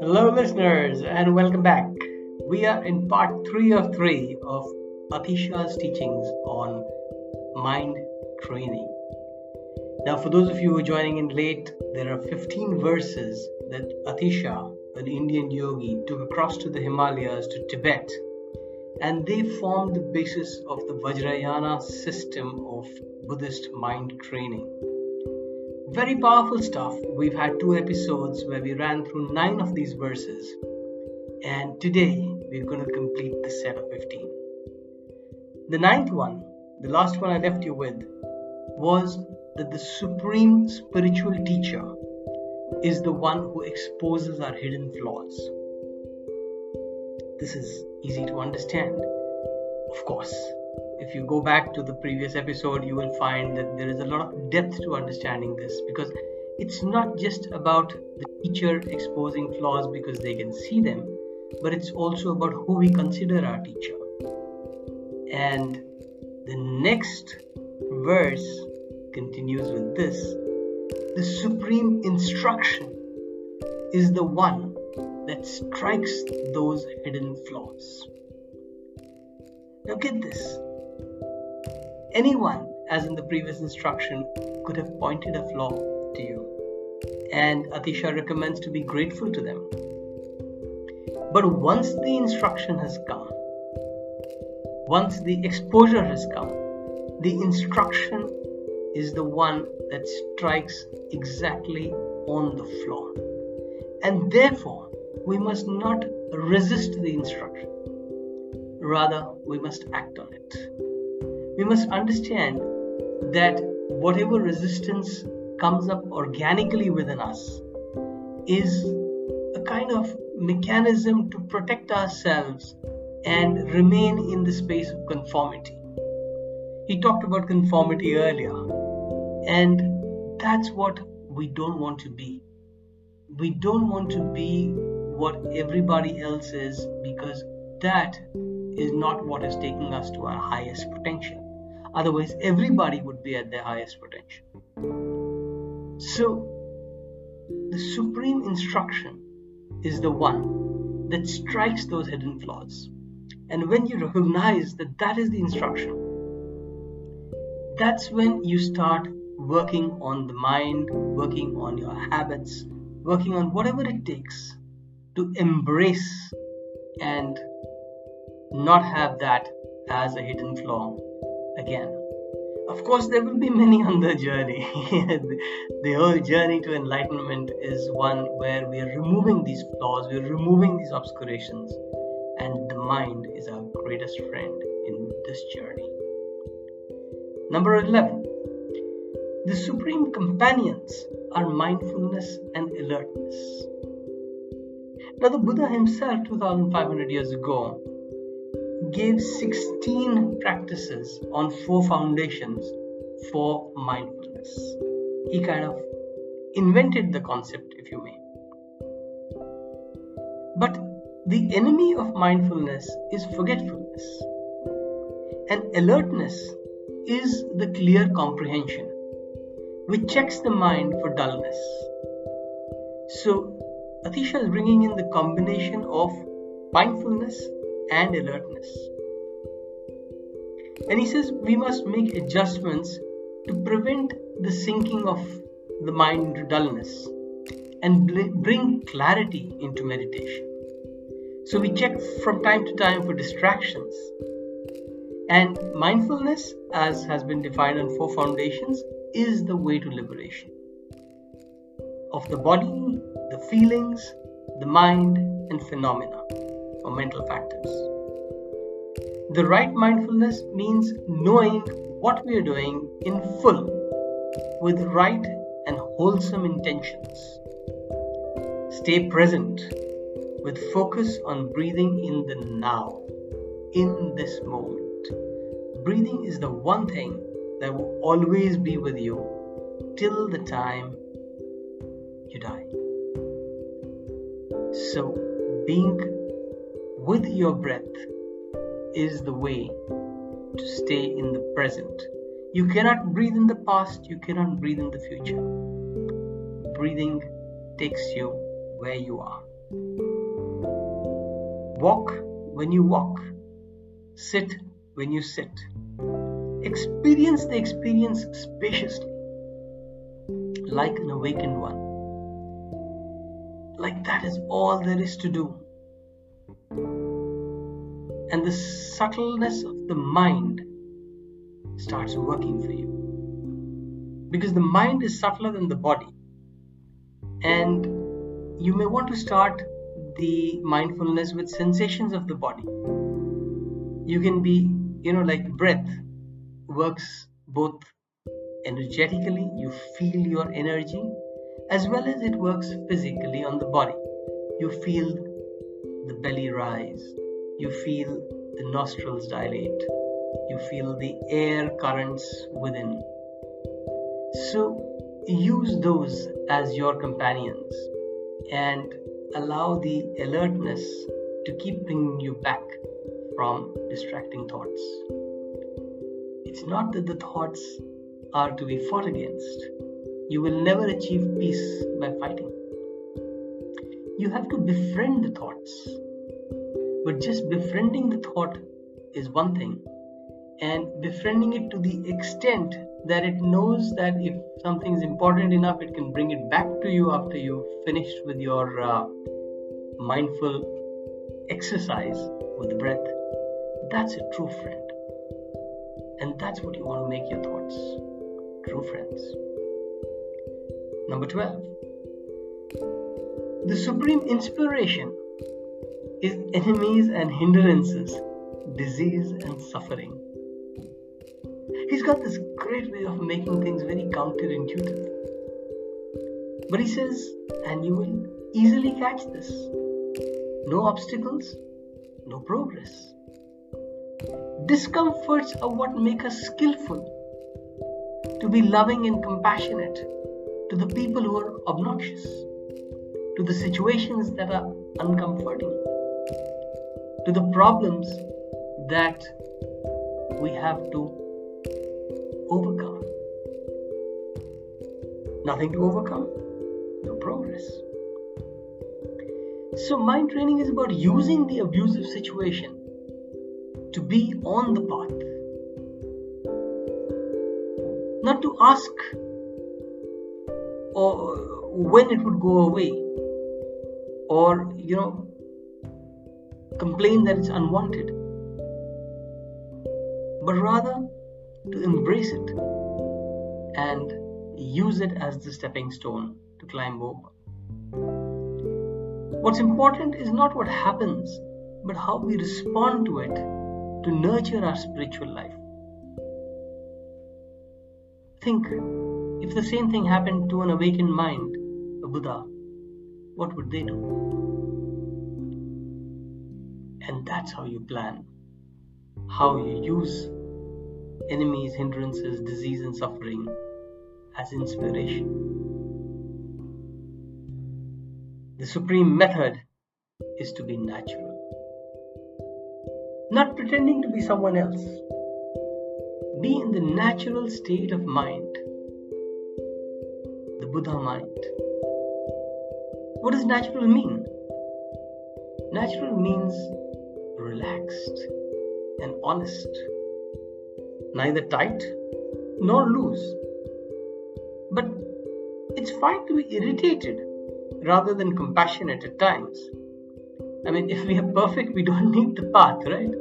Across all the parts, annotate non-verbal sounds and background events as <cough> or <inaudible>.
Hello, listeners, and welcome back. We are in part three of three of Atisha's teachings on mind training. Now, for those of you who are joining in late, there are 15 verses that Atisha, an Indian yogi, took across to the Himalayas to Tibet, and they form the basis of the Vajrayana system of Buddhist mind training. Very powerful stuff. We've had two episodes where we ran through nine of these verses, and today we're going to complete the set of 15. The ninth one, the last one I left you with, was that the supreme spiritual teacher is the one who exposes our hidden flaws. This is easy to understand. Of course, if you go back to the previous episode, you will find that there is a lot of depth to understanding this because it's not just about the teacher exposing flaws because they can see them, but it's also about who we consider our teacher. And the next verse continues with this The supreme instruction is the one that strikes those hidden flaws. Now, get this anyone, as in the previous instruction, could have pointed a flaw to you. And Atisha recommends to be grateful to them. But once the instruction has come, once the exposure has come, the instruction is the one that strikes exactly on the flaw. And therefore, we must not resist the instruction. Rather, we must act on it we must understand that whatever resistance comes up organically within us is a kind of mechanism to protect ourselves and remain in the space of conformity. He talked about conformity earlier, and that's what we don't want to be. We don't want to be what everybody else is because that is not what is taking us to our highest potential. Otherwise, everybody would be at their highest potential. So, the supreme instruction is the one that strikes those hidden flaws. And when you recognize that that is the instruction, that's when you start working on the mind, working on your habits, working on whatever it takes to embrace and not have that as a hidden flaw again. Of course, there will be many <laughs> on the journey. <laughs> the whole journey to enlightenment is one where we are removing these flaws, we are removing these obscurations, and the mind is our greatest friend in this journey. Number 11. The supreme companions are mindfulness and alertness. Now, the Buddha himself, 2500 years ago, gave 16 practices on four foundations for mindfulness. He kind of invented the concept, if you may. But the enemy of mindfulness is forgetfulness, and alertness is the clear comprehension which checks the mind for dullness. So, Atisha is bringing in the combination of mindfulness and alertness. And he says we must make adjustments to prevent the sinking of the mind into dullness and bring clarity into meditation. So we check from time to time for distractions. And mindfulness, as has been defined on four foundations, is the way to liberation of the body, the feelings, the mind, and phenomena or mental factors. The right mindfulness means knowing what we are doing in full with right and wholesome intentions. Stay present with focus on breathing in the now, in this moment. Breathing is the one thing that will always be with you till the time you die. So, being with your breath is the way to stay in the present, You cannot breathe in the past, you cannot breathe in the future. Breathing takes you where you are. Walk when you walk, sit when you sit. Experience the experience spaciously, like an awakened one. Like that is all there is to do. And the subtleness of the mind starts working for you. Because the mind is subtler than the body. And you may want to start the mindfulness with sensations of the body. You can be, you know, like breath works both energetically, you feel your energy, as well as it works physically on the body. You feel the belly rise, you feel the nostrils dilate, you feel the air currents within. So use those as your companions and allow the alertness to keep bringing you back from distracting thoughts. It's not that the thoughts are to be fought against. You will never achieve peace by fighting. You have to befriend the thoughts. But just befriending the thought is one thing, and befriending it to the extent that it knows that if something is important enough, it can bring it back to you after you've finished with your uh, mindful exercise with breath. That's a true friend. And that's what you want to make your thoughts true friends. Number 12. The supreme inspiration is enemies and hindrances, disease and suffering. He's got this great way of making things very counterintuitive. But he says, and you will easily catch this no obstacles, no progress. Discomforts are what make us skillful to be loving and compassionate to the people who are obnoxious, to the situations that are uncomforting, to the problems that we have to overcome. Nothing to overcome, no progress. So, mind training is about using the abusive situation to be on the path. Not to ask or when it would go away or, you know, complain that it's unwanted, but rather to embrace it and use it as the stepping stone to climb over. What's important is not what happens, but how we respond to it to nurture our spiritual life. Think if the same thing happened to an awakened mind, a Buddha, what would they do? And that's how you plan, how you use enemies, hindrances, disease, and suffering as inspiration. The supreme method is to be natural, not pretending to be someone else. Be in the natural state of mind, the Buddha mind. What does natural mean? Natural means relaxed and honest neither tight nor loose. But it's fine to be irritated rather than compassionate at times. I mean, if we are perfect, we don't <laughs> need the path, right?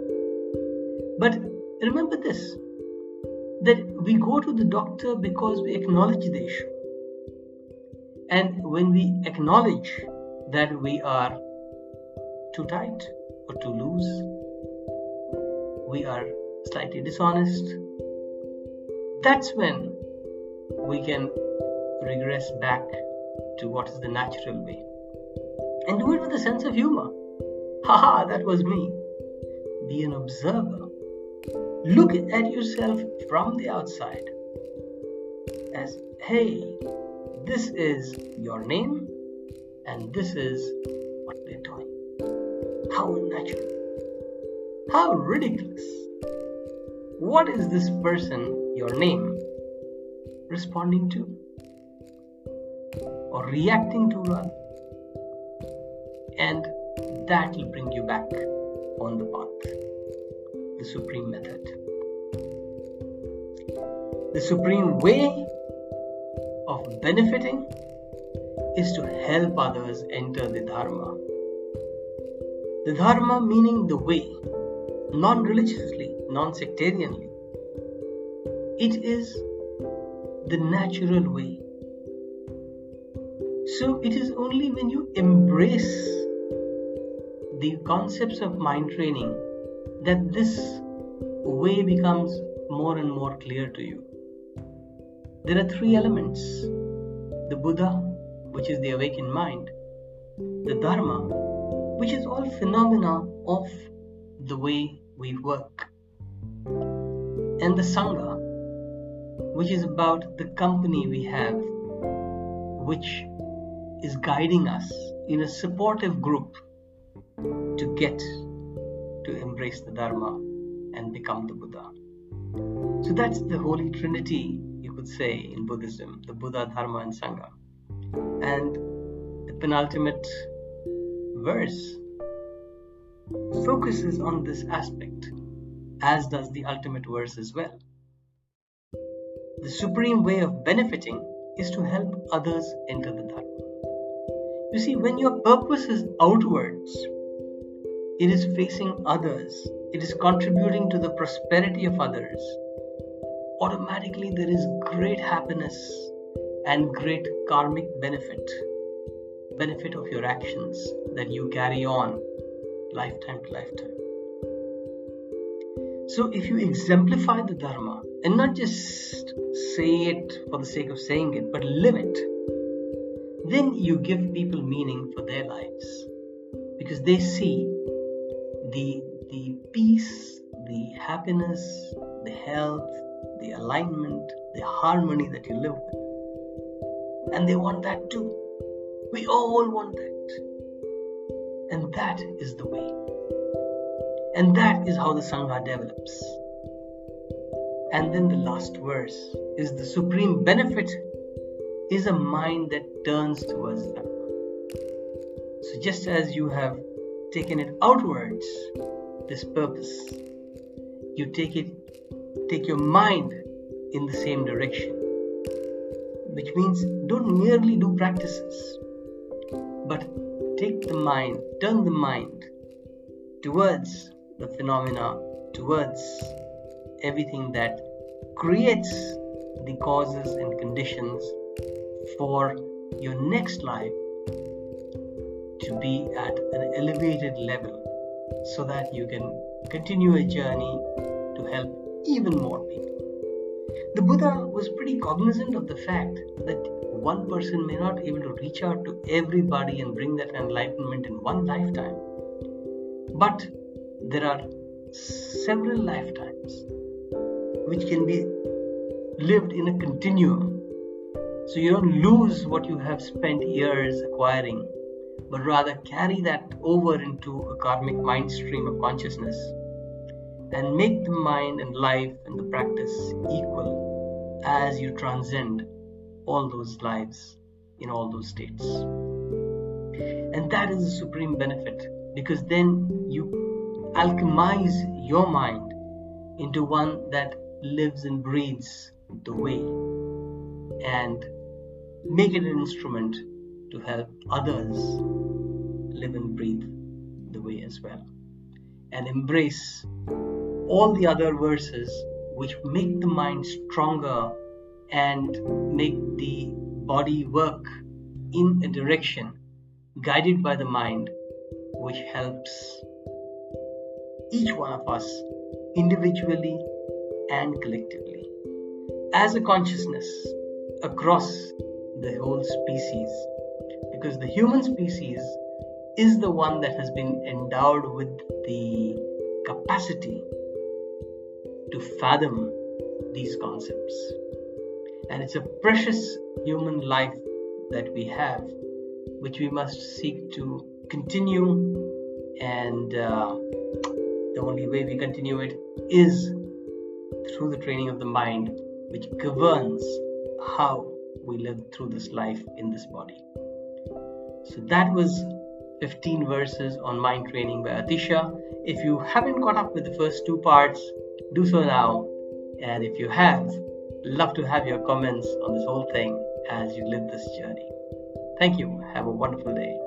But remember this that we go to the doctor because we acknowledge the issue. And when we acknowledge that we are too tight or too loose, we are slightly dishonest, that's when we can regress back to what is the natural way. And do it with a sense of humor. Haha, that was me. Be an observer. Look at yourself from the outside as, hey, this is your name and this is what we're doing. How unnatural. How ridiculous. What is this person your name responding to or reacting to rather and that will bring you back on the path the supreme method the supreme way of benefiting is to help others enter the dharma the dharma meaning the way non religiously non sectarianly it is the natural way. So it is only when you embrace the concepts of mind training that this way becomes more and more clear to you. There are three elements. The Buddha, which is the awakened mind, the Dharma, which is all phenomena of the way we work, and the Sangha, which is about the company we have, which is guiding us in a supportive group to get to embrace the Dharma and become the Buddha. So that's the Holy Trinity, you could say, in Buddhism the Buddha, Dharma, and Sangha. And the penultimate verse focuses on this aspect, as does the ultimate verse as well. The supreme way of benefiting is to help others enter the Dharma. You see, when your purpose is outwards, it is facing others, it is contributing to the prosperity of others, automatically there is great happiness and great karmic benefit benefit of your actions that you carry on lifetime to lifetime. So if you exemplify the dharma and not just say it for the sake of saying it, but live it, then you give people meaning for their lives because they see the the peace, the happiness, the health, the alignment, the harmony that you live with. And they want that too. We all want that. And that is the way. And that is how the Sangha develops. And then the last verse is the supreme benefit is a mind that turns towards Dharma. So just as you have taken it outwards, this purpose, you take it, take your mind in the same direction. Which means don't merely do practices, but take the mind, turn the mind towards the phenomena towards everything that creates the causes and conditions for your next life to be at an elevated level so that you can continue a journey to help even more people. The Buddha was pretty cognizant of the fact that one person may not be able to reach out to everybody and bring that enlightenment in one lifetime. But there are several lifetimes which can be lived in a continuum. So you don't lose what you have spent years acquiring, but rather carry that over into a karmic mind stream of consciousness and make the mind and life and the practice equal as you transcend all those lives in all those states. And that is the supreme benefit because then you alchemize your mind into one that lives and breathes the way and make it an instrument to help others live and breathe the way as well and embrace all the other verses which make the mind stronger and make the body work in a direction guided by the mind which helps each one of us individually and collectively. As a consciousness across the whole species because the human species is the one that has been endowed with the capacity to fathom these concepts and it's a precious human life that we have which we must seek to continue and uh, the only way we continue it is through the training of the mind which governs how we live through this life in this body. So that was 15 verses on mind training by Atisha. If you haven't caught up with the first two parts, do so now. And if you have, love to have your comments on this whole thing as you live this journey. Thank you. Have a wonderful day.